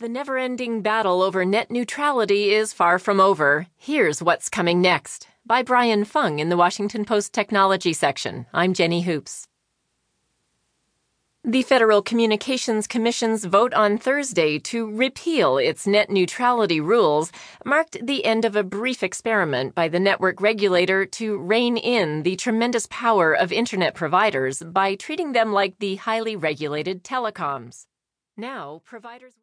The never ending battle over net neutrality is far from over. Here's what's coming next by Brian Fung in the Washington Post Technology section. I'm Jenny Hoops. The Federal Communications Commission's vote on Thursday to repeal its net neutrality rules marked the end of a brief experiment by the network regulator to rein in the tremendous power of Internet providers by treating them like the highly regulated telecoms. Now, providers